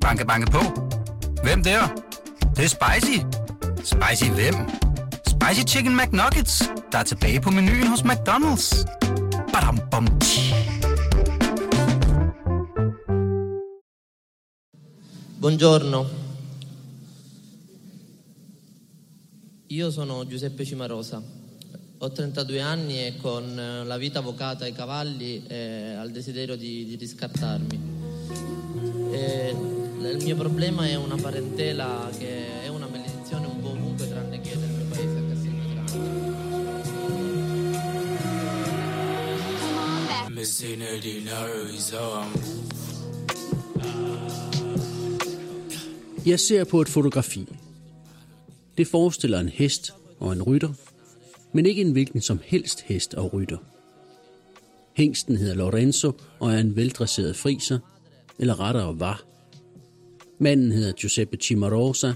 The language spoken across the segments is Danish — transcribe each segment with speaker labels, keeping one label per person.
Speaker 1: Banke, banke på. Hvem der? Det, det er spicy. Spicy hvem? Spicy Chicken McNuggets, der er tilbage på menuen hos McDonald's. Badum, bom,
Speaker 2: Buongiorno. Io sono Giuseppe Cimarosa. Ho 32 anni e con eh, la vita avvocata ai cavalli e al desiderio di, di riscattarmi. E il mio problema è una parentela che è una maledizione un po' ovunque tranne che nel mio paese a Castelvetrano.
Speaker 3: Messina di.
Speaker 4: Jeg ser på et fotografi. Det forestiller en hest og en rytter, men ikke en hvilken som helst hest og rytter. Hængsten hedder Lorenzo og er en veldresseret friser, eller rettere var. Manden hedder Giuseppe Cimarosa,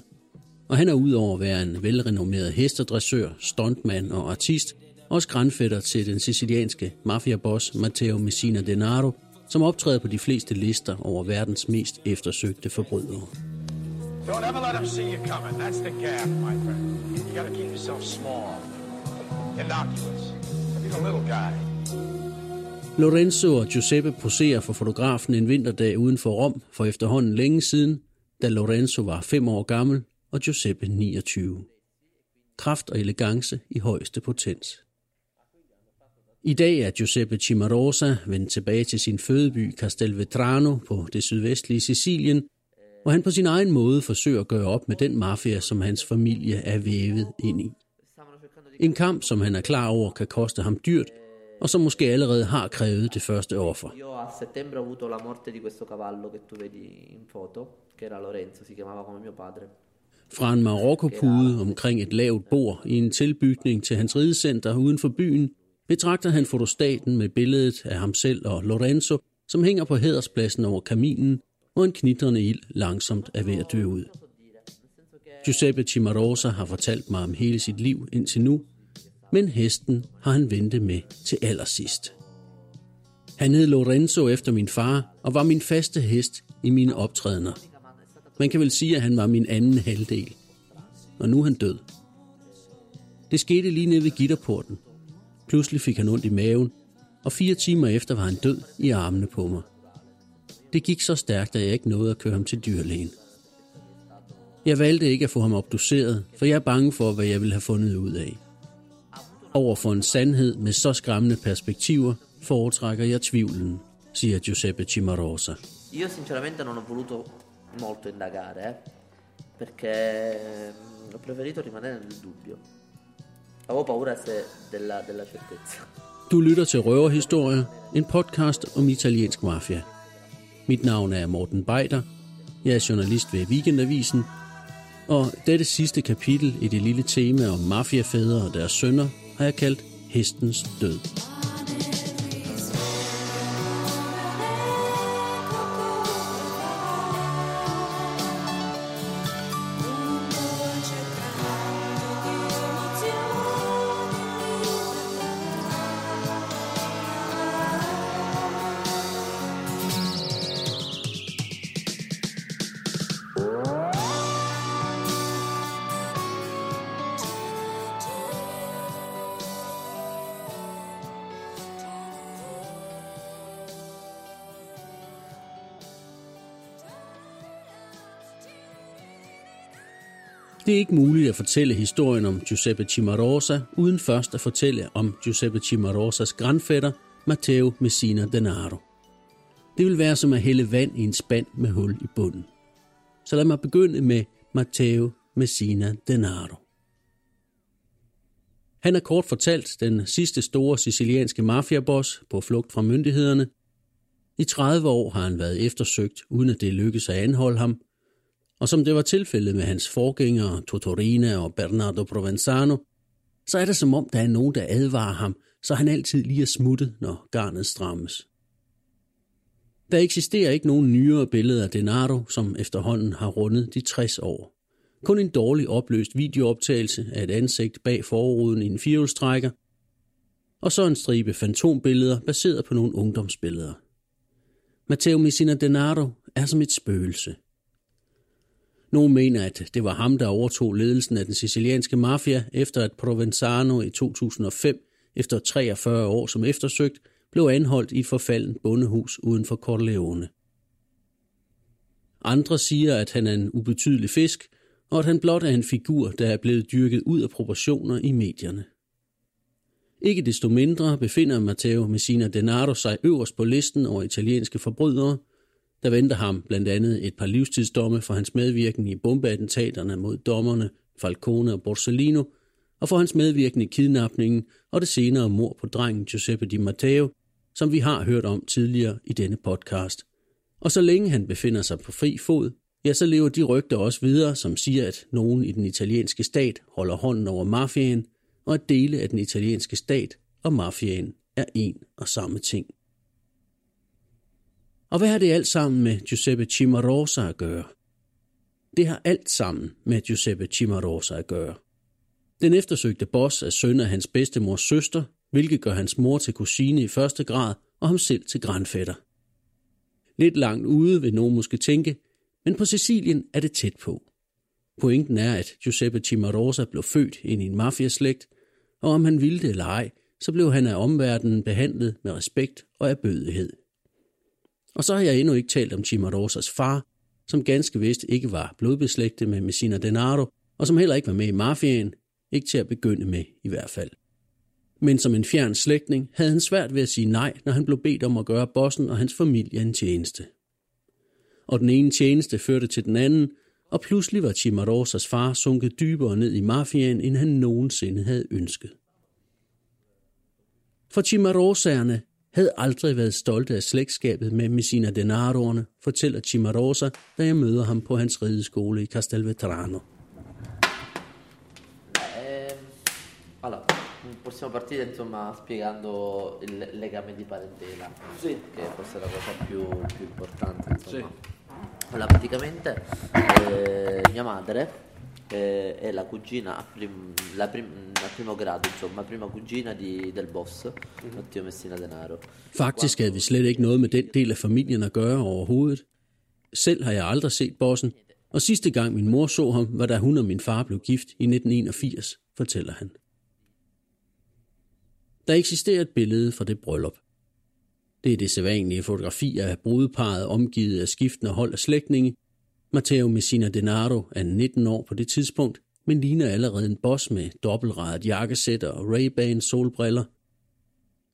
Speaker 4: og han er udover at være en velrenommeret hestedressør, stuntmand og artist, også grandfætter til den sicilianske mafiaboss Matteo Messina Denaro, som optræder på de fleste lister over verdens mest eftersøgte forbrydere.
Speaker 5: Don't ever let them see you coming. That's the gap, my friend. You gotta keep yourself small. Innocuous. Be the little guy.
Speaker 4: Lorenzo og Giuseppe poserer for fotografen en vinterdag uden for Rom for efterhånden længe siden, da Lorenzo var 5 år gammel og Giuseppe 29. Kraft og elegance i højeste potens. I dag er Giuseppe Cimarosa vendt tilbage til sin fødeby Castelvetrano på det sydvestlige Sicilien, hvor han på sin egen måde forsøger at gøre op med den mafia, som hans familie er vævet ind i. En kamp, som han er klar over kan koste ham dyrt, og som måske allerede har krævet det første offer.
Speaker 2: Settembre ho avuto la morte di questo cavallo che tu vedi in foto, che era Lorenzo, si chiamava come mio padre.
Speaker 4: Fra en Marokko-pude omkring et lavt bord i en tilbygning til hans ridecenter uden for byen, betragter han fotostaten med billedet af ham selv og Lorenzo, som hænger på hæderspladsen over kaminen, hvor en knitrende ild langsomt er ved at dø ud. Giuseppe Cimarosa har fortalt mig om hele sit liv indtil nu, men hesten har han ventet med til allersidst. Han hed Lorenzo efter min far og var min faste hest i mine optrædener. Man kan vel sige, at han var min anden halvdel. Og nu er han død. Det skete lige nede ved gitterporten. Pludselig fik han ondt i maven, og fire timer efter var han død i armene på mig. Det gik så stærkt, at jeg ikke nåede at køre ham til dyrlægen. Jeg valgte ikke at få ham obduceret, for jeg er bange for, hvad jeg ville have fundet ud af. Over for en sandhed med så skræmmende perspektiver, foretrækker jeg tvivlen, siger Giuseppe Cimarosa.
Speaker 2: Io sinceramente non ho voluto molto indagare, eh, perché mm, ho preferito rimanere nel dubbio. Avevo paura se della, della certezza.
Speaker 4: Du lytter til Røverhistorier, en podcast om italiensk mafia. Mit navn er Morten Beider. Jeg er journalist ved Weekendavisen. Og dette sidste kapitel i det lille tema om mafiafædre og deres sønner har jeg kaldt Hestens Død. Det er ikke muligt at fortælle historien om Giuseppe Cimarosa, uden først at fortælle om Giuseppe Cimarosas grandfætter, Matteo Messina Denaro. Det vil være som at hælde vand i en spand med hul i bunden. Så lad mig begynde med Matteo Messina Denaro. Han er kort fortalt den sidste store sicilianske mafiaboss på flugt fra myndighederne. I 30 år har han været eftersøgt, uden at det lykkedes at anholde ham, og som det var tilfældet med hans forgængere, Totorina og Bernardo Provenzano, så er det som om, der er nogen, der advarer ham, så han altid lige er smuttet, når garnet strammes. Der eksisterer ikke nogen nyere billeder af Denaro, som efterhånden har rundet de 60 år. Kun en dårlig opløst videooptagelse af et ansigt bag forruden i en firehjulstrækker, og så en stribe fantombilleder baseret på nogle ungdomsbilleder. Matteo Messina Denaro er som et spøgelse. Nogle mener, at det var ham, der overtog ledelsen af den sicilianske mafia, efter at Provenzano i 2005, efter 43 år som eftersøgt, blev anholdt i et forfaldent bondehus uden for Corleone. Andre siger, at han er en ubetydelig fisk, og at han blot er en figur, der er blevet dyrket ud af proportioner i medierne. Ikke desto mindre befinder Matteo Messina Denaro sig øverst på listen over italienske forbrydere. Der venter ham blandt andet et par livstidsdomme for hans medvirken i bombeattentaterne mod dommerne Falcone og Borsellino, og for hans medvirken i kidnapningen og det senere mord på drengen Giuseppe Di Matteo, som vi har hørt om tidligere i denne podcast. Og så længe han befinder sig på fri fod, ja, så lever de rygter også videre, som siger, at nogen i den italienske stat holder hånden over mafiaen, og at dele af den italienske stat og mafiaen er en og samme ting. Og hvad har det alt sammen med Giuseppe Cimarosa at gøre? Det har alt sammen med Giuseppe Cimarosa at gøre. Den eftersøgte boss er søn af hans bedstemors søster, hvilket gør hans mor til kusine i første grad og ham selv til grandfætter. Lidt langt ude vil nogen måske tænke, men på Sicilien er det tæt på. Pointen er, at Giuseppe Cimarosa blev født ind i en mafiaslægt, og om han ville det eller ej, så blev han af omverdenen behandlet med respekt og erbødighed. Og så har jeg endnu ikke talt om Cimarosas far, som ganske vist ikke var blodbeslægtet med Messina Denaro, og som heller ikke var med i mafiaen, ikke til at begynde med i hvert fald. Men som en fjern slægtning havde han svært ved at sige nej, når han blev bedt om at gøre bossen og hans familie en tjeneste. Og den ene tjeneste førte til den anden, og pludselig var Cimarosas far sunket dybere ned i mafiaen, end han nogensinde havde ønsket. For Cimaroserne havde aldrig været stolte af slægtskabet med Messina Denaroerne, fortæller Cimarosa, da jeg møder ham på hans rideskole i Castelvetrano.
Speaker 2: Eh, allora, possiamo partire insomma spiegando il legame di parentela,
Speaker 6: Sì.
Speaker 2: che è forse la cosa più, più importante. Insomma.
Speaker 6: Sì.
Speaker 2: Allora, praticamente eh, mia madre eh, è la cugina, a prim- la prim- a primo grado, insomma, prima cugina di, del boss, Matteo Messina Denaro.
Speaker 4: Faktisk havde vi slet ikke noget med den del af familien at gøre overhovedet. Selv har jeg aldrig set bossen, og sidste gang min mor så ham, var da hun og min far blev gift i 1981, fortæller han. Der eksisterer et billede fra det bryllup. Det er det sædvanlige fotografi af brudeparet omgivet af skiftende hold af slægtninge. Matteo Messina Denaro er 19 år på det tidspunkt, men ligner allerede en boss med dobbeltradet jakkesæt og Ray-Ban solbriller.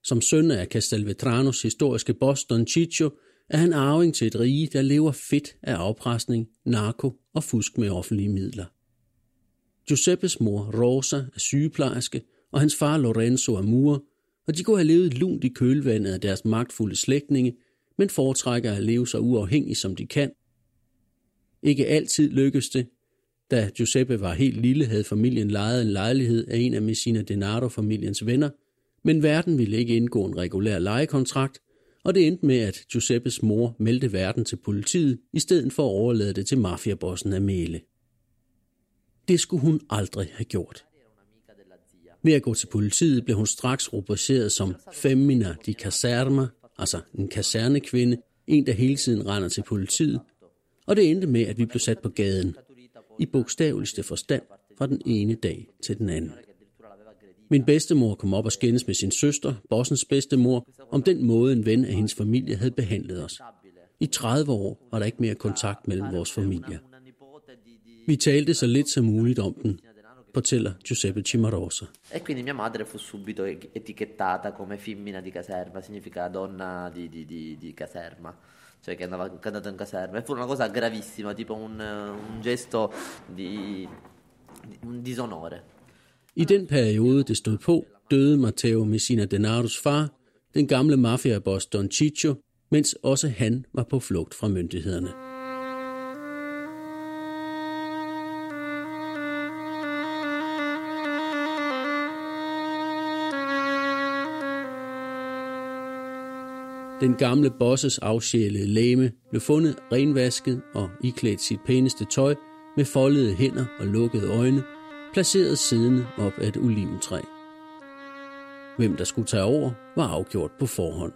Speaker 4: Som søn af Castelvetranos historiske boss Don Ciccio, er han arving til et rige, der lever fedt af afpresning, narko og fusk med offentlige midler. Giuseppes mor Rosa er sygeplejerske, og hans far Lorenzo er murer, og de kunne have levet lunt i kølvandet af deres magtfulde slægtninge, men foretrækker at leve så uafhængigt som de kan. Ikke altid lykkedes det. Da Giuseppe var helt lille, havde familien lejet en lejlighed af en af Messina Denaro-familiens venner, men verden ville ikke indgå en regulær lejekontrakt, og det endte med, at Giuseppes mor meldte verden til politiet, i stedet for at overlade det til mafiabossen Amele. Det skulle hun aldrig have gjort. Ved at gå til politiet blev hun straks rubriceret som femina di caserma, altså en kasernekvinde, en der hele tiden render til politiet, og det endte med, at vi blev sat på gaden, i bogstaveligste forstand fra den ene dag til den anden. Min bedstemor kom op og skændes med sin søster, bossens bedstemor, om den måde en ven af hendes familie havde behandlet os. I 30 år var der ikke mere kontakt mellem vores familier. Vi talte så lidt som muligt om den, fortæller Giuseppe Cimarosa.
Speaker 2: E quindi mia madre fu subito e- etichettata come femmina di caserma, significa donna di, di- di- di caserma, cioè che andava cantato in caserma. E fu una cosa gravissima, tipo un, un gesto di, di- un disonore.
Speaker 4: I den periode, det stod på, døde Matteo Messina Denaros far, den gamle mafiaboss Don Ciccio, mens også han var på flugt fra myndighederne. Den gamle bosses afsjælede læme blev fundet renvasket og iklædt sit pæneste tøj med foldede hænder og lukkede øjne, placeret siddende op af et oliventræ. Hvem der skulle tage over, var afgjort på forhånd.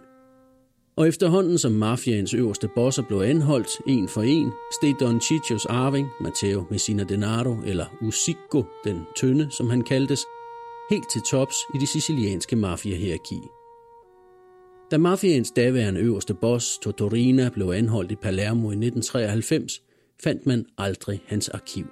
Speaker 4: Og efterhånden som mafiaens øverste bosser blev anholdt en for en, steg Don Chichos arving, Matteo Messina Denaro, eller Usico, den tynde, som han kaldtes, helt til tops i det sicilianske mafiahierarki. Da mafiaens daværende øverste boss, Totorina, blev anholdt i Palermo i 1993, fandt man aldrig hans arkiv.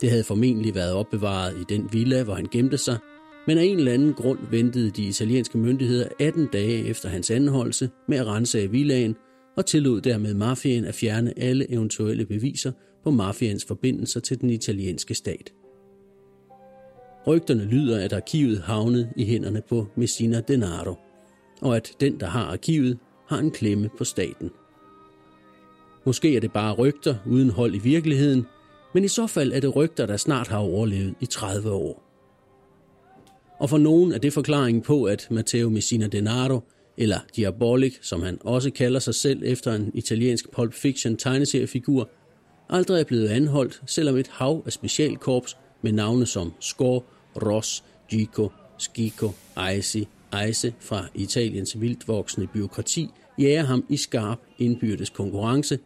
Speaker 4: Det havde formentlig været opbevaret i den villa, hvor han gemte sig, men af en eller anden grund ventede de italienske myndigheder 18 dage efter hans anholdelse med at rense af villaen og tillod dermed mafien at fjerne alle eventuelle beviser på mafiens forbindelser til den italienske stat. Rygterne lyder, at arkivet havnede i hænderne på Messina Denaro, og at den, der har arkivet, har en klemme på staten. Måske er det bare rygter uden hold i virkeligheden, men i så fald er det rygter, der snart har overlevet i 30 år. Og for nogen er det forklaringen på, at Matteo Messina Denaro, eller Diabolik, som han også kalder sig selv efter en italiensk Pulp Fiction tegneseriefigur, aldrig er blevet anholdt, selvom et hav af specialkorps med navne som Skor, Ross, Gico, Skico, Aisi, rejse fra Italiens vildvoksende byråkrati jager ham i skarp indbyrdes konkurrence,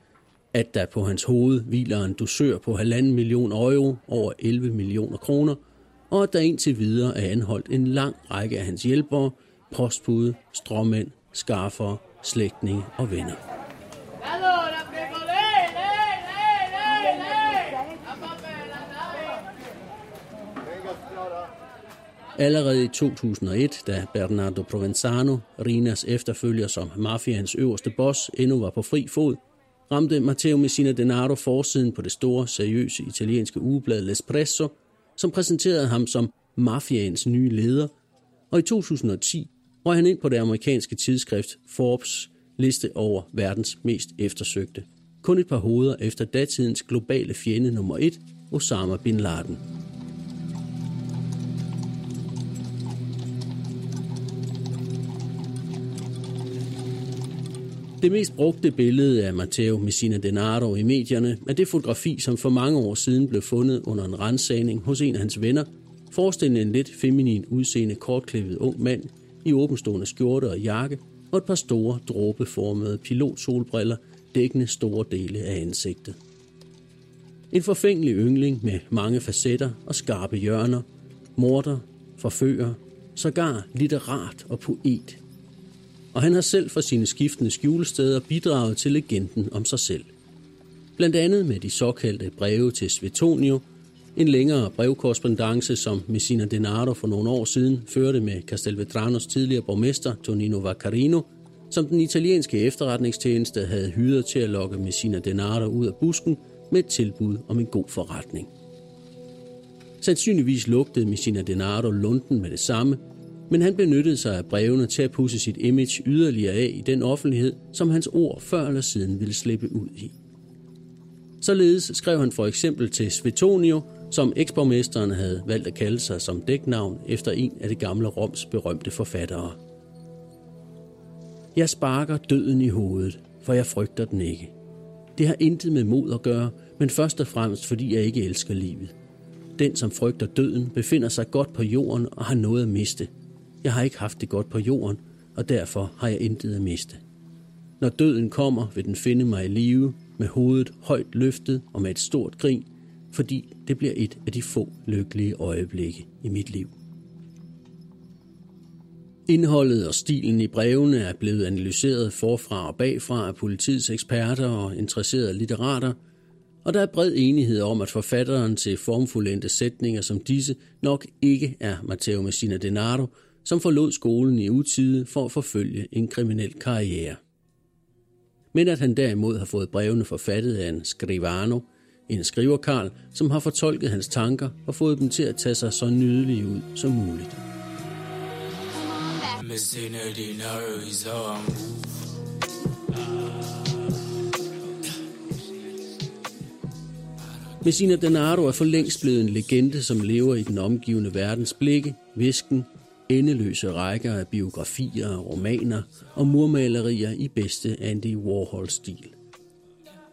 Speaker 4: at der på hans hoved hviler en dusør på halvanden million euro over 11 millioner kroner – og at der indtil videre er anholdt en lang række af hans hjælpere, postbude, stråmænd, skaffer, slægtninge og venner. Allerede i 2001, da Bernardo Provenzano, Rinas efterfølger som mafians øverste boss, endnu var på fri fod, ramte Matteo Messina Denaro forsiden på det store, seriøse italienske ugeblad L'Espresso som præsenterede ham som mafiaens nye leder, og i 2010 røg han ind på det amerikanske tidsskrift Forbes liste over verdens mest eftersøgte. Kun et par hoveder efter datidens globale fjende nummer et, Osama Bin Laden. Det mest brugte billede af Matteo Messina Denaro i medierne er det fotografi, som for mange år siden blev fundet under en rensagning hos en af hans venner, forestillende en lidt feminin udseende kortklippet ung mand i åbenstående skjorte og jakke og et par store dråbeformede pilotsolbriller dækkende store dele af ansigtet. En forfængelig yngling med mange facetter og skarpe hjørner, morder, forfører, sågar litterat og poet og han har selv fra sine skiftende skjulesteder bidraget til legenden om sig selv. Blandt andet med de såkaldte breve til Svetonio, en længere brevkorrespondence, som Messina Denaro for nogle år siden førte med Castelvetranos tidligere borgmester Tonino Vaccarino, som den italienske efterretningstjeneste havde hyret til at lokke Messina Denaro ud af busken med et tilbud om en god forretning. Sandsynligvis lugtede Messina Denaro lunden med det samme, men han benyttede sig af brevene til at pusse sit image yderligere af i den offentlighed, som hans ord før eller siden ville slippe ud i. Således skrev han for eksempel til Svetonio, som eksborgmesteren havde valgt at kalde sig som dæknavn efter en af det gamle Roms berømte forfattere. Jeg sparker døden i hovedet, for jeg frygter den ikke. Det har intet med mod at gøre, men først og fremmest fordi jeg ikke elsker livet. Den, som frygter døden, befinder sig godt på jorden og har noget at miste – jeg har ikke haft det godt på jorden, og derfor har jeg intet at miste. Når døden kommer, vil den finde mig i live, med hovedet højt løftet og med et stort grin, fordi det bliver et af de få lykkelige øjeblikke i mit liv. Indholdet og stilen i brevene er blevet analyseret forfra og bagfra af politiets eksperter og interesserede litterater, og der er bred enighed om, at forfatteren til formfuldendte sætninger som disse nok ikke er Matteo Messina Denaro, som forlod skolen i utide for at forfølge en kriminel karriere. Men at han derimod har fået brevene forfattet af en scrivano, en skriverkarl, som har fortolket hans tanker og fået dem til at tage sig så nydelige ud som muligt. Messina Denaro er for længst blevet en legende, som lever i den omgivende verdens blikke, visken endeløse rækker af biografier, romaner og murmalerier i bedste Andy Warhol-stil.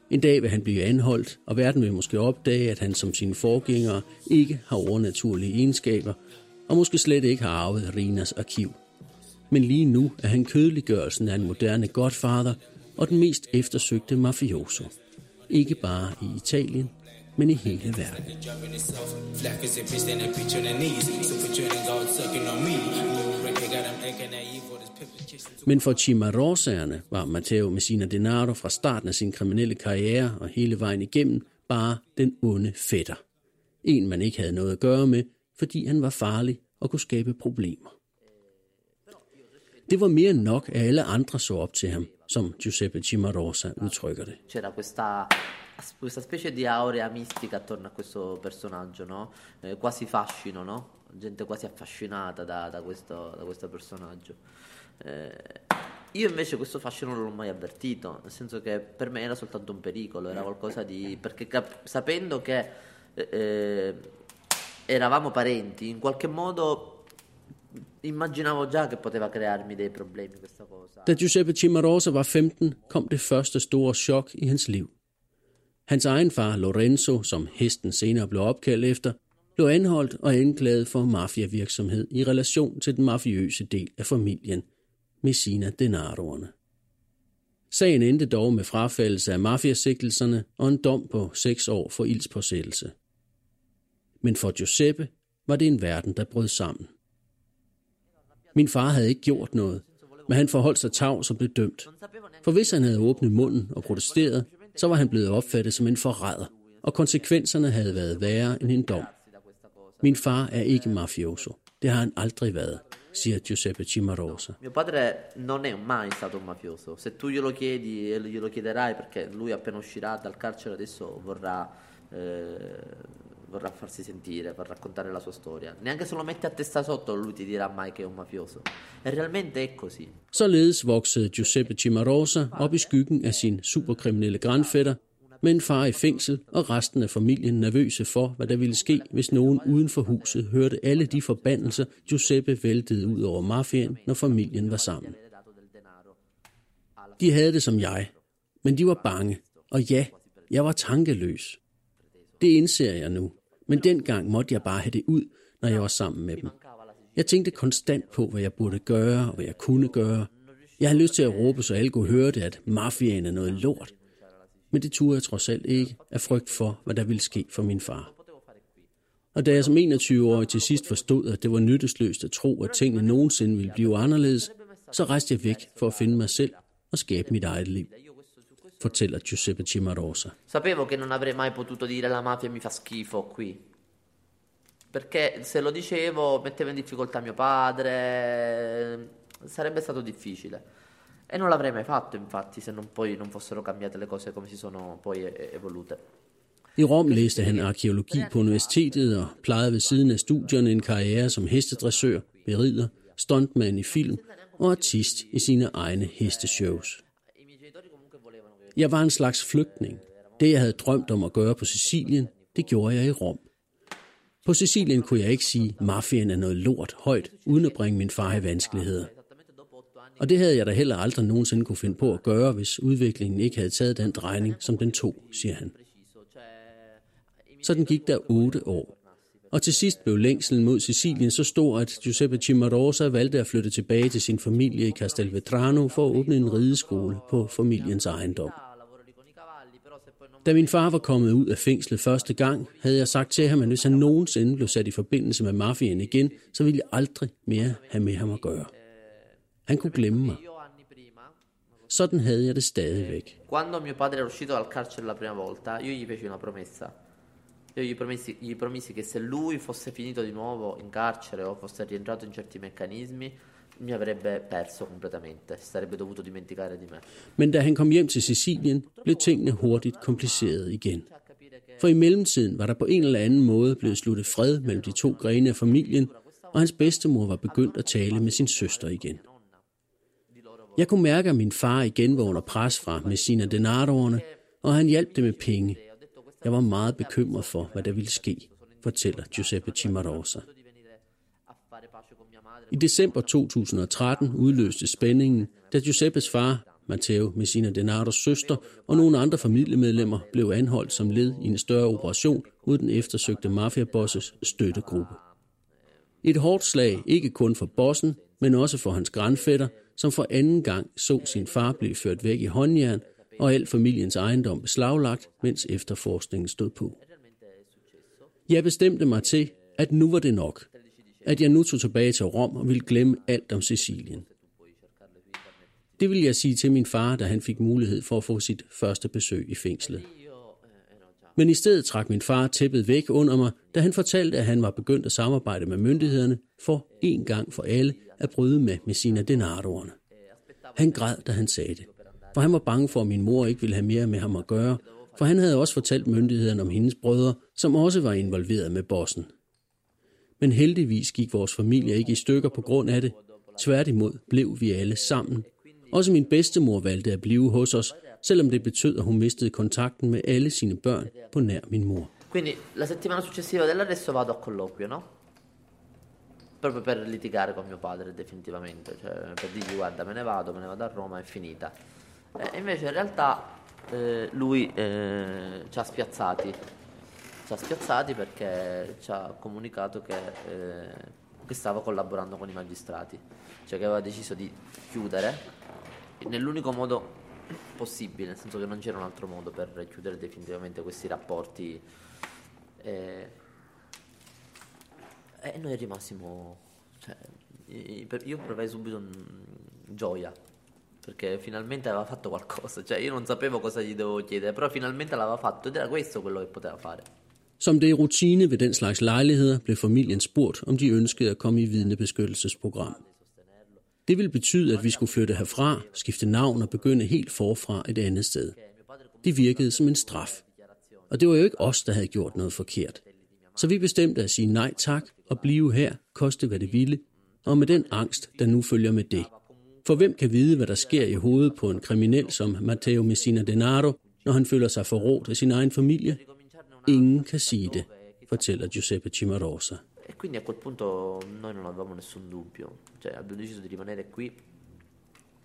Speaker 4: En dag vil han blive anholdt, og verden vil måske opdage, at han som sine forgængere ikke har overnaturlige egenskaber, og måske slet ikke har arvet Rinas arkiv. Men lige nu er han kødeliggørelsen af en moderne godfather og den mest eftersøgte mafioso. Ikke bare i Italien, men i hele verden. Men for Cimarosaerne var Matteo Messina Denaro fra starten af sin kriminelle karriere og hele vejen igennem bare den onde fætter. En man ikke havde noget at gøre med, fordi han var farlig og kunne skabe problemer. Det var mere end nok, at alle andre så op til ham, som Giuseppe Cimarosa udtrykker det.
Speaker 6: C'era questa, questa specie di aurea mistica attorno a questo personaggio, no? Eh, quasi fascino, no? Gente quasi affascinata da, da questo, da questo personaggio. Eh, io invece questo fascino non l'ho mai avvertito, nel senso che per me era soltanto un pericolo, era qualcosa di... perché cap- sapendo che eh, eh, eravamo parenti, in qualche modo immaginavo già che poteva crearmi dei problemi questa cosa.
Speaker 4: Da Giuseppe Cimarosa var 15, kom det første store chok i hans liv. Hans egen far, Lorenzo, som hesten senere blev opkaldt efter, blev anholdt og anklaget for mafiavirksomhed i relation til den mafiøse del af familien, Messina Denaroerne. Sagen endte dog med frafaldelse af mafiasigtelserne og en dom på seks år for ildspåsættelse. Men for Giuseppe var det en verden, der brød sammen. Min far havde ikke gjort noget, men han forholdt sig tavs og blev dømt. For hvis han havde åbnet munden og protesteret, så var han blevet opfattet som en forræder, og konsekvenserne havde været værre end en dom. Min far er ikke mafioso. Det har han aldrig været, siger Giuseppe Cimarosa.
Speaker 6: Mio padre non è mai stato un mafioso. Se tu glielo chiedi e glielo chiederai perché lui appena uscirà dal carcere adesso vorrà, eh, vorrà farsi sentire, per raccontare la sua storia. Neanche se lo metti a testa sotto lui ti dirà mai che è un mafioso. E realmente è così.
Speaker 4: Således voksede Giuseppe Cimarosa op i skyggen af sin superkriminelle grandfætter, med en far i fængsel og resten af familien nervøse for, hvad der ville ske, hvis nogen uden for huset hørte alle de forbandelser, Giuseppe væltede ud over mafiaen, når familien var sammen. De havde det som jeg, men de var bange, og ja, jeg var tankeløs. Det indser jeg nu, men dengang måtte jeg bare have det ud, når jeg var sammen med dem. Jeg tænkte konstant på, hvad jeg burde gøre og hvad jeg kunne gøre. Jeg havde lyst til at råbe, så alle kunne høre det, at mafiaen er noget lort. Men det turde jeg trods alt ikke af frygt for, hvad der ville ske for min far. Og da jeg som 21-årig til sidst forstod, at det var nyttesløst at tro, at tingene nogensinde ville blive anderledes, så rejste jeg væk for at finde mig selv og skabe mit eget liv, fortæller Giuseppe Cimarosa.
Speaker 6: Sapevo che non avrei mai potuto dire la mafia mi fa schifo qui. Perché se lo dicevo metteva in difficoltà mio padre, sarebbe stato difficile. E non l'avrei mai fatto, infatti, se non poi non fossero cambiate le cose come si sono poi evolute.
Speaker 4: I Rom læste han arkeologi på universitetet og plejede ved siden af studierne en karriere som hestedressør, berider, stuntman i film og artist i sine egne hesteshows. Jeg var en slags flygtning. Det, jeg havde drømt om at gøre på Sicilien, det gjorde jeg i Rom. På Sicilien kunne jeg ikke sige, at mafiaen er noget lort højt, uden at bringe min far i vanskeligheder. Og det havde jeg da heller aldrig nogensinde kunne finde på at gøre, hvis udviklingen ikke havde taget den drejning, som den tog, siger han. Sådan gik der otte år. Og til sidst blev længselen mod Sicilien så stor, at Giuseppe Cimarosa valgte at flytte tilbage til sin familie i Castelvetrano for at åbne en rideskole på familiens ejendom. Da min far var kommet ud af fængslet første gang, havde jeg sagt til ham, at hvis han nogensinde blev sat i forbindelse med mafien igen, så ville jeg aldrig mere have med ham at gøre. Han kunne glemme mig. Sådan havde jeg det stadigvæk.
Speaker 6: Quando mio padre era uscito dal carcere la prima volta, io gli feci una promessa. Io gli promessi, gli promisi che se lui fosse finito di nuovo in carcere o fosse rientrato in certi meccanismi, mi avrebbe perso completamente, si sarebbe dovuto dimenticare di me.
Speaker 4: Men da han kom hjem til Sicilien, blev tingene hurtigt komplicerede igen. For i mellemtiden var der på en eller anden måde blevet sluttet fred mellem de to grene af familien, og hans bedstemor var begyndt at tale med sin søster igen. Jeg kunne mærke, at min far igen var under pres fra Messina Denaroerne, og han hjalp det med penge. Jeg var meget bekymret for, hvad der ville ske, fortæller Giuseppe Cimarosa. I december 2013 udløste spændingen, da Giuseppes far, Matteo Messina Denardos søster og nogle andre familiemedlemmer blev anholdt som led i en større operation mod den eftersøgte mafiabosses støttegruppe. Et hårdt slag ikke kun for bossen, men også for hans grandfætter, som for anden gang så sin far blive ført væk i håndjern og al familiens ejendom beslaglagt, mens efterforskningen stod på. Jeg bestemte mig til, at nu var det nok. At jeg nu tog tilbage til Rom og ville glemme alt om Sicilien. Det ville jeg sige til min far, da han fik mulighed for at få sit første besøg i fængslet. Men i stedet trak min far tæppet væk under mig, da han fortalte, at han var begyndt at samarbejde med myndighederne for en gang for alle at bryde med Messina Denaroerne. Han græd, da han sagde det, for han var bange for, at min mor ikke ville have mere med ham at gøre, for han havde også fortalt myndighederne om hendes brødre, som også var involveret med bossen. Men heldigvis gik vores familie ikke i stykker på grund af det. Tværtimod blev vi alle sammen. Også min bedstemor valgte at blive hos os, selvom det betød, at hun mistede kontakten med alle sine børn på nær min mor.
Speaker 6: Quindi la settimana successiva dell'arresto vado a colloquio, no? Proprio per litigare con mio padre definitivamente, cioè per dirgli guarda me ne vado, me ne vado a Roma, è finita. E invece in realtà eh, lui eh, ci ha spiazzati, ci ha spiazzati perché ci ha comunicato che, eh, che stava collaborando con i magistrati, cioè che aveva deciso di chiudere nell'unico modo possibile, nel senso che non c'era un altro modo per chiudere definitivamente questi rapporti. E, e noi rimasimo, cioè, io provai subito gioia, perché finalmente aveva fatto qualcosa, cioè io non sapevo cosa gli dovevo chiedere, però finalmente l'aveva fatto ed era questo quello che poteva fare.
Speaker 4: Som det er rutine ved den slags lejligheder, blev familien spurgt, om de ønskede at komme i vidnebeskyttelsesprogram. Det ville betyde, at vi skulle flytte herfra, skifte navn og begynde helt forfra et andet sted. Det virkede som en straf. Og det var jo ikke os, der havde gjort noget forkert. Så vi bestemte at sige nej tak og blive her, koste hvad det ville, og med den angst, der nu følger med det. For hvem kan vide, hvad der sker i hovedet på en kriminel som Matteo Messina Denaro, når han føler sig forrådt af sin egen familie? Ingen kan sige det, fortæller Giuseppe Cimarosa.
Speaker 6: E quindi a quel punto noi non avevamo nessun dubbio, cioè abbiamo deciso di rimanere qui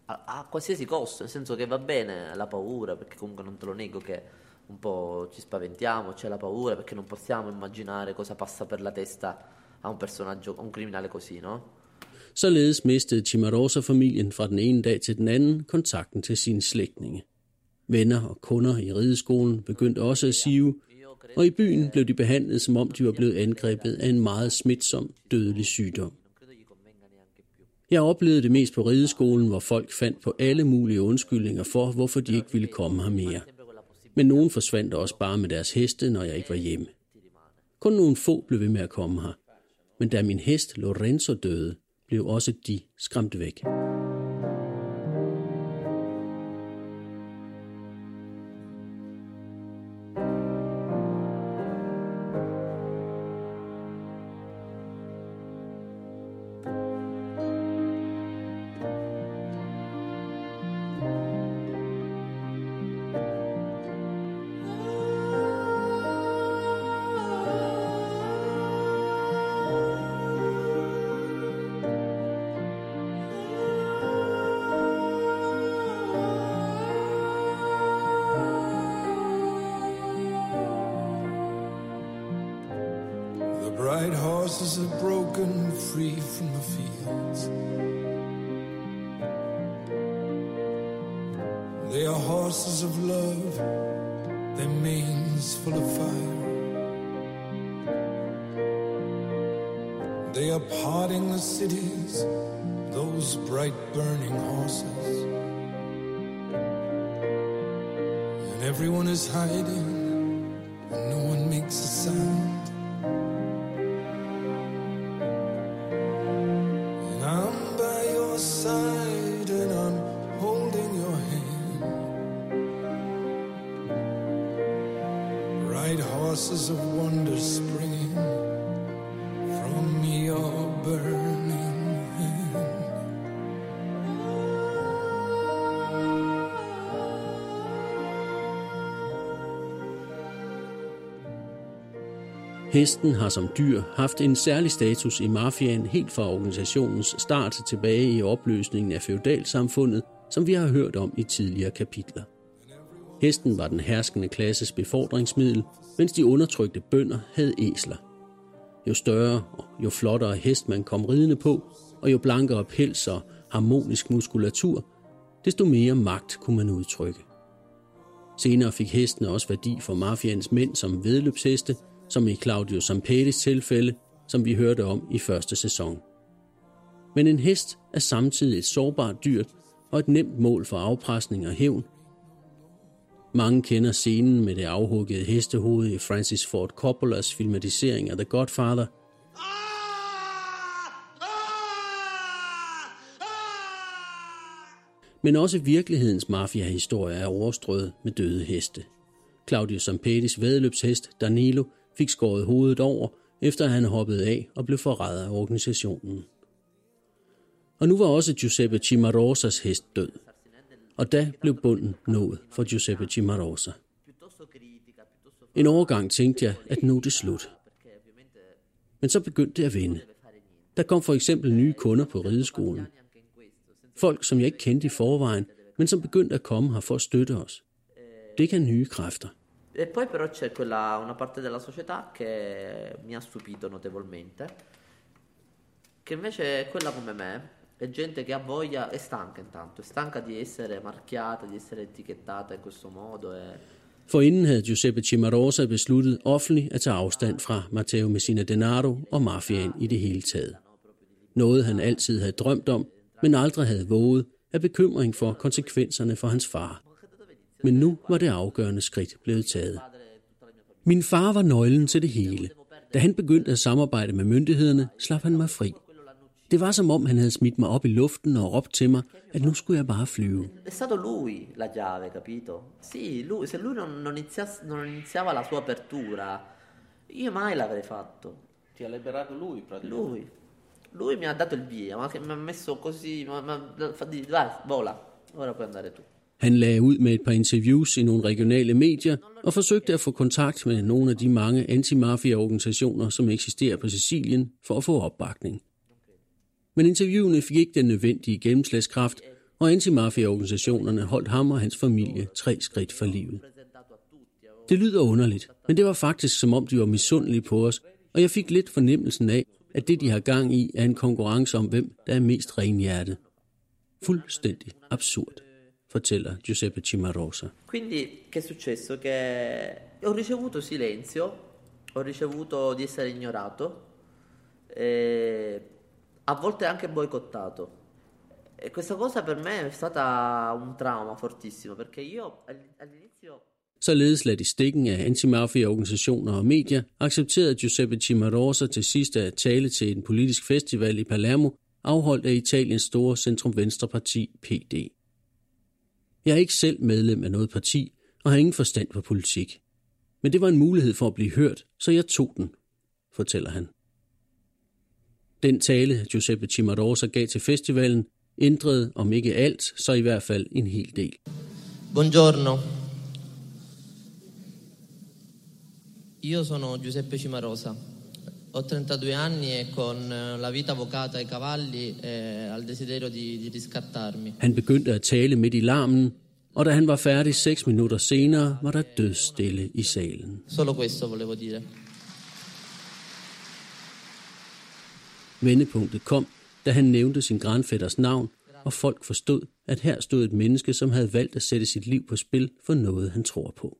Speaker 6: a, a qualsiasi costo, nel senso che va bene la paura, perché comunque non te lo nego che un po' ci spaventiamo, c'è la paura perché non possiamo immaginare cosa passa per la testa a un personaggio, a un criminale così, no?
Speaker 4: Således mistede Cimarosa-familien fra den ene dag til den anden kontakten til sine slægtninge. Venner og kunder i rideskolen begyndte også at sive, og i byen blev de behandlet, som om de var blevet angrebet af en meget smitsom, dødelig sygdom. Jeg oplevede det mest på rideskolen, hvor folk fandt på alle mulige undskyldninger for, hvorfor de ikke ville komme her mere. Men nogen forsvandt også bare med deres heste, når jeg ikke var hjemme. Kun nogle få blev ved med at komme her. Men da min hest Lorenzo døde, blev også de skræmt væk.
Speaker 7: Horses are broken free from the fields. They are horses of love, their manes full of fire. They are parting the cities, those bright burning horses. And everyone is hiding, sources of wonder springing from your burning hand.
Speaker 4: Hesten har som dyr haft en særlig status i mafiaen helt fra organisationens start tilbage i opløsningen af feudalsamfundet, som vi har hørt om i tidligere kapitler. Hesten var den herskende klasses befordringsmiddel, mens de undertrykte bønder havde æsler. Jo større og jo flottere hest man kom ridende på, og jo blankere pels og harmonisk muskulatur, desto mere magt kunne man udtrykke. Senere fik hestene også værdi for mafians mænd som vedløbsheste, som i Claudio Sampetis tilfælde, som vi hørte om i første sæson. Men en hest er samtidig et sårbart dyr og et nemt mål for afpresning og hævn. Mange kender scenen med det afhuggede hestehoved i Francis Ford Coppolas filmatisering af The Godfather. Men også virkelighedens mafiahistorie er overstrøget med døde heste. Claudio Sampetis vedløbshest Danilo fik skåret hovedet over, efter han hoppede af og blev forrædet af organisationen. Og nu var også Giuseppe Cimarosas hest død. Og da blev bunden nået for Giuseppe Cimarosa. En overgang tænkte jeg, at nu er det slut. Men så begyndte det at vende. Der kom for eksempel nye kunder på rideskolen. Folk, som jeg ikke kendte i forvejen, men som begyndte at komme her for at støtte os. Det kan nye kræfter.
Speaker 6: E poi però c'è quella, una parte della società che mi ha stupito notevolmente, che invece è quella come me, è gente che ha voglia, è stanca intanto, è stanca di essere marchiata, di essere etichettata in questo modo. E...
Speaker 4: Forinden havde Giuseppe Cimarosa besluttet offentligt at tage afstand fra Matteo Messina Denaro og mafiaen i det hele taget. Noget han altid havde drømt om, men aldrig havde våget af bekymring for konsekvenserne for hans far. Men nu var det afgørende skridt blevet taget. Min far var nøglen til det hele. Da han begyndte at samarbejde med myndighederne, slap han mig fri. Det var som om han havde smidt mig op i luften og råbt til mig, at nu skulle jeg bare flyve.
Speaker 6: È stato lui la chiave, capito? Sì, lui, se lui non, non, iniziasse- non iniziava la sua apertura, io mai l'avrei fatto.
Speaker 8: Ti ha liberato lui praticamente.
Speaker 6: Lui, lui mi ha dato il via, ma che mi ha messo così, ma, ma, fa di- vai, vola, ora puoi andare tu.
Speaker 4: Han lagde ud med et par interviews i nogle regionale medier og forsøgte at få kontakt med nogle af de mange antimafia-organisationer, som eksisterer på Sicilien, for at få opbakning. Men interviewene fik ikke den nødvendige gennemslagskraft, og antimafia-organisationerne holdt ham og hans familie tre skridt for livet. Det lyder underligt, men det var faktisk som om de var misundelige på os, og jeg fik lidt fornemmelsen af, at det de har gang i er en konkurrence om hvem der er mest renhjertet. Fuldstændig absurd, fortæller Giuseppe Cimarosa.
Speaker 6: Quindi che è successo? Che ho ricevuto silenzio, ho ricevuto di essere ignorato, e a volte anche boicottato. E questa cosa per me è stata un trauma fortissimo, perché io all'inizio
Speaker 4: Således ladt i stikken af antimafia-organisationer og medier, accepterede Giuseppe Cimarosa til sidst at tale til en politisk festival i Palermo, afholdt af Italiens store centrum-venstre-parti PD. Jeg er ikke selv medlem af noget parti og har ingen forstand på politik. Men det var en mulighed for at blive hørt, så jeg tog den, fortæller han. Den tale, Giuseppe Cimarosa gav til festivalen, ændrede om ikke alt, så i hvert fald en hel del.
Speaker 2: Buongiorno. Io sono Giuseppe Cimarosa. Ho 32 anni e con eh, la vita avvocata ai cavalli e al desiderio di, di riscattarmi.
Speaker 4: Han begyndte at tale midt i larmen, og da han var færdig seks minutter senere, var der dødsstille i salen.
Speaker 2: Solo questo volevo dire.
Speaker 4: Vendepunktet kom, da han nævnte sin grandfætters navn, og folk forstod, at her stod et menneske, som havde valgt at sætte sit liv på spil for noget, han tror på.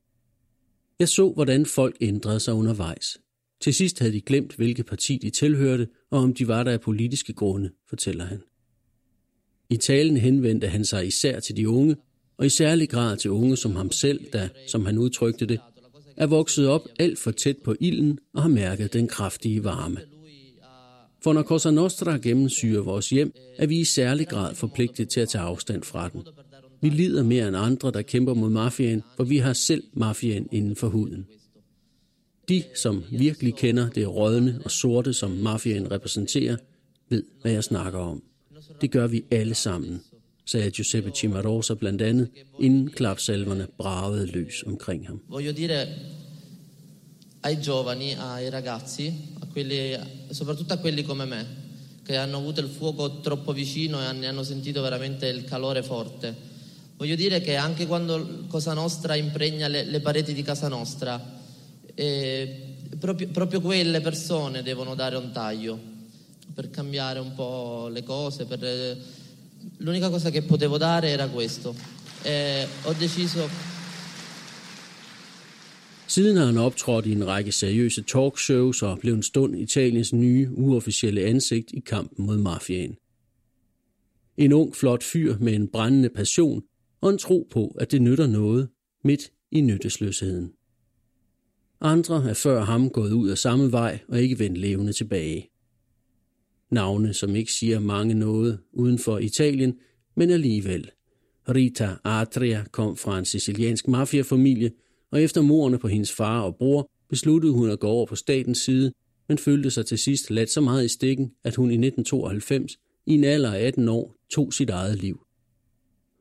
Speaker 4: Jeg så, hvordan folk ændrede sig undervejs. Til sidst havde de glemt, hvilket parti de tilhørte, og om de var der af politiske grunde, fortæller han. I talen henvendte han sig især til de unge, og i særlig grad til unge som ham selv, der, som han udtrykte det, er vokset op alt for tæt på ilden og har mærket den kraftige varme. For når Cosa Nostra gennemsyrer vores hjem, er vi i særlig grad forpligtet til at tage afstand fra den. Vi lider mere end andre, der kæmper mod mafiaen, for vi har selv mafiaen inden for huden. De, som virkelig kender det rådne og sorte, som mafiaen repræsenterer, ved, hvad jeg snakker om. Det gør vi alle sammen, sagde Giuseppe Cimarosa blandt andet, inden klapsalverne bragede løs omkring ham.
Speaker 2: Ai giovani, ai ragazzi, a quelli, soprattutto a quelli come me, che hanno avuto il fuoco troppo vicino e hanno- hanno sentito veramente il calore forte. Voglio dire che anche quando Cosa Nostra impregna le, le pareti di casa nostra, E proprio, proprio quelle persone devono dare un taglio per cambiare un po' le cose. per- L'unica cosa che potevo dare era questo. E ho deciso
Speaker 4: Siden har han optrådt i en række seriøse talkshows og blev en stund Italiens nye uofficielle ansigt i kampen mod mafiaen. En ung, flot fyr med en brændende passion og en tro på, at det nytter noget midt i nyttesløsheden. Andre er før ham gået ud af samme vej og ikke vendt levende tilbage. Navne, som ikke siger mange noget uden for Italien, men alligevel. Rita Atria kom fra en siciliansk mafiafamilie, og efter morerne på hendes far og bror besluttede hun at gå over på statens side, men følte sig til sidst ladt så meget i stikken, at hun i 1992, i en alder af 18 år, tog sit eget liv.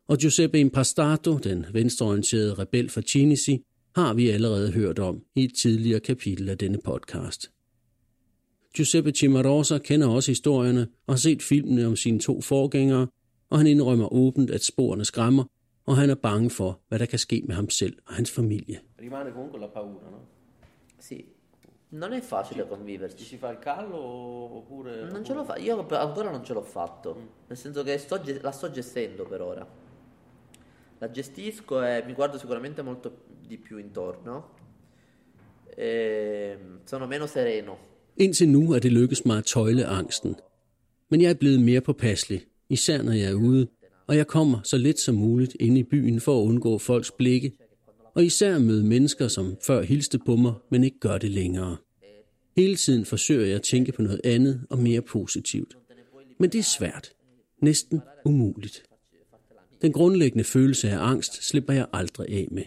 Speaker 4: Og Giuseppe Impastato, den venstreorienterede rebel fra Cinisi, har vi allerede hørt om i et tidligere kapitel af denne podcast. Giuseppe Cimarosa kender også historierne og har set filmene om sine to forgængere, og han indrømmer åbent, at sporene skræmmer, og han er bange for, hvad der kan ske med ham selv og hans familie.
Speaker 8: Rimane comunque la paura, no?
Speaker 6: Sì, non è facile conviverci.
Speaker 8: Ci si fa il callo oppure...
Speaker 6: Non ce l'ho fa- io ancora non ce l'ho fatto, nel senso che sto ge- la sto gestendo per ora. La gestisco e mi guardo sicuramente molto di più intorno. E sono meno sereno.
Speaker 4: Indtil nu er det lykkedes mig at tøjle angsten. Men jeg er blevet mere påpasselig, især når jeg er ude, og jeg kommer så lidt som muligt ind i byen for at undgå folks blikke, og især møde mennesker, som før hilste på mig, men ikke gør det længere. Hele tiden forsøger jeg at tænke på noget andet og mere positivt. Men det er svært. Næsten umuligt. Den grundlæggende følelse af angst slipper jeg aldrig af med.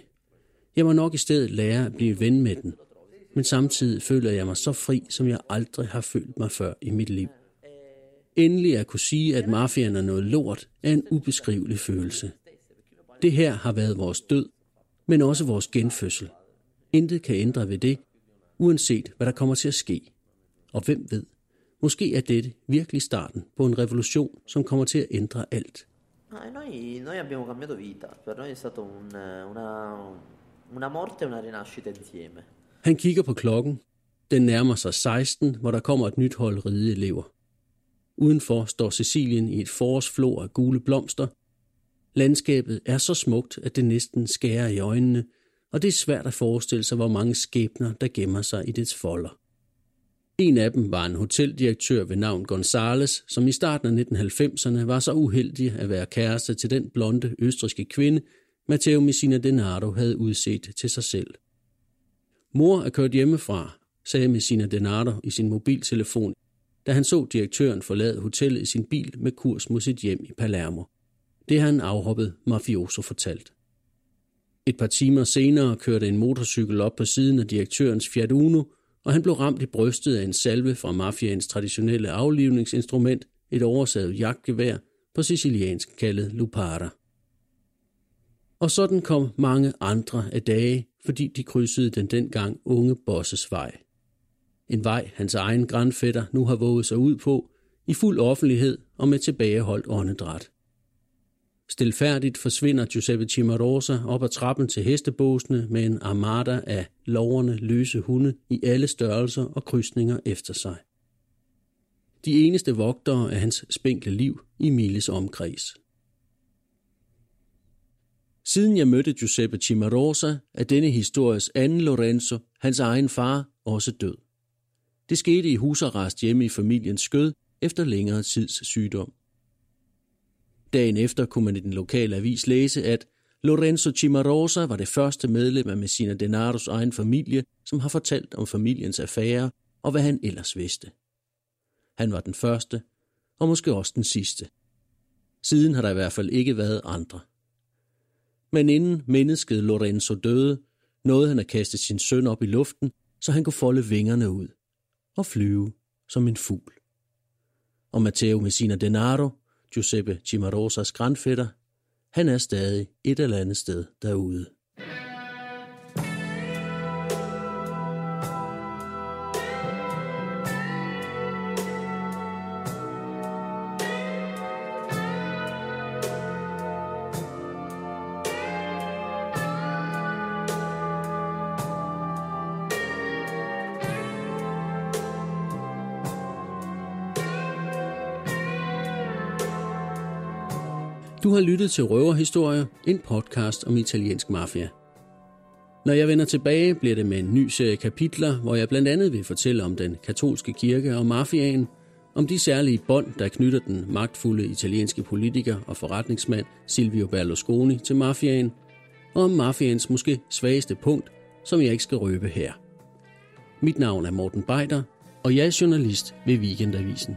Speaker 4: Jeg må nok i stedet lære at blive ven med den. Men samtidig føler jeg mig så fri, som jeg aldrig har følt mig før i mit liv. Endelig at kunne sige, at mafiaen er noget lort, er en ubeskrivelig følelse. Det her har været vores død, men også vores genfødsel. Intet kan ændre ved det, uanset hvad der kommer til at ske. Og hvem ved, måske er dette virkelig starten på en revolution, som kommer til at ændre alt.
Speaker 6: No, noi, noi abbiamo cambiato vita, per noi è stata un, una, una morte e una rinascita insieme.
Speaker 4: Han kigger på klokken. Den nærmer sig 16, hvor der kommer et nyt hold rideelever. Udenfor står Sicilien i et forårsflor af gule blomster. Landskabet er så smukt, at det næsten skærer i øjnene, og det er svært at forestille sig, hvor mange skæbner, der gemmer sig i dets folder. En af dem var en hoteldirektør ved navn Gonzales, som i starten af 1990'erne var så uheldig at være kæreste til den blonde østriske kvinde, Matteo Messina Denardo havde udset til sig selv. Mor er kørt hjemmefra, sagde Messina Denardo i sin mobiltelefon, da han så direktøren forlade hotellet i sin bil med kurs mod sit hjem i Palermo. Det har en afhoppet mafioso fortalt. Et par timer senere kørte en motorcykel op på siden af direktørens Fiat Uno, og han blev ramt i brystet af en salve fra mafiaens traditionelle aflivningsinstrument, et oversaget jagtgevær på siciliansk kaldet lupara. Og sådan kom mange andre af dage, fordi de krydsede den dengang unge bosses vej. En vej, hans egen grandfætter nu har våget sig ud på, i fuld offentlighed og med tilbageholdt åndedræt. Stilfærdigt forsvinder Giuseppe Cimarosa op ad trappen til hestebåsene med en armada af loverne løse hunde i alle størrelser og krydsninger efter sig. De eneste vogtere af hans spinkle liv i Miles omkreds. Siden jeg mødte Giuseppe Cimarosa, er denne histories anden Lorenzo, hans egen far, også død. Det skete i husarrest hjemme i familiens skød efter længere tids sygdom. Dagen efter kunne man i den lokale avis læse, at Lorenzo Cimarosa var det første medlem af Messina Denaros egen familie, som har fortalt om familiens affære og hvad han ellers vidste. Han var den første, og måske også den sidste. Siden har der i hvert fald ikke været andre. Men inden mennesket Lorenzo døde, nåede han at kaste sin søn op i luften, så han kunne folde vingerne ud og flyve som en fugl. Og Matteo Messina Denaro, Giuseppe Cimarosas grandfætter, han er stadig et eller andet sted derude. Du har lyttet til Røverhistorier, en podcast om italiensk mafia. Når jeg vender tilbage, bliver det med en ny serie kapitler, hvor jeg blandt andet vil fortælle om den katolske kirke og mafiaen, om de særlige bånd, der knytter den magtfulde italienske politiker og forretningsmand Silvio Berlusconi til mafiaen, og om mafiaens måske svageste punkt, som jeg ikke skal røbe her. Mit navn er Morten Beider, og jeg er journalist ved Weekendavisen.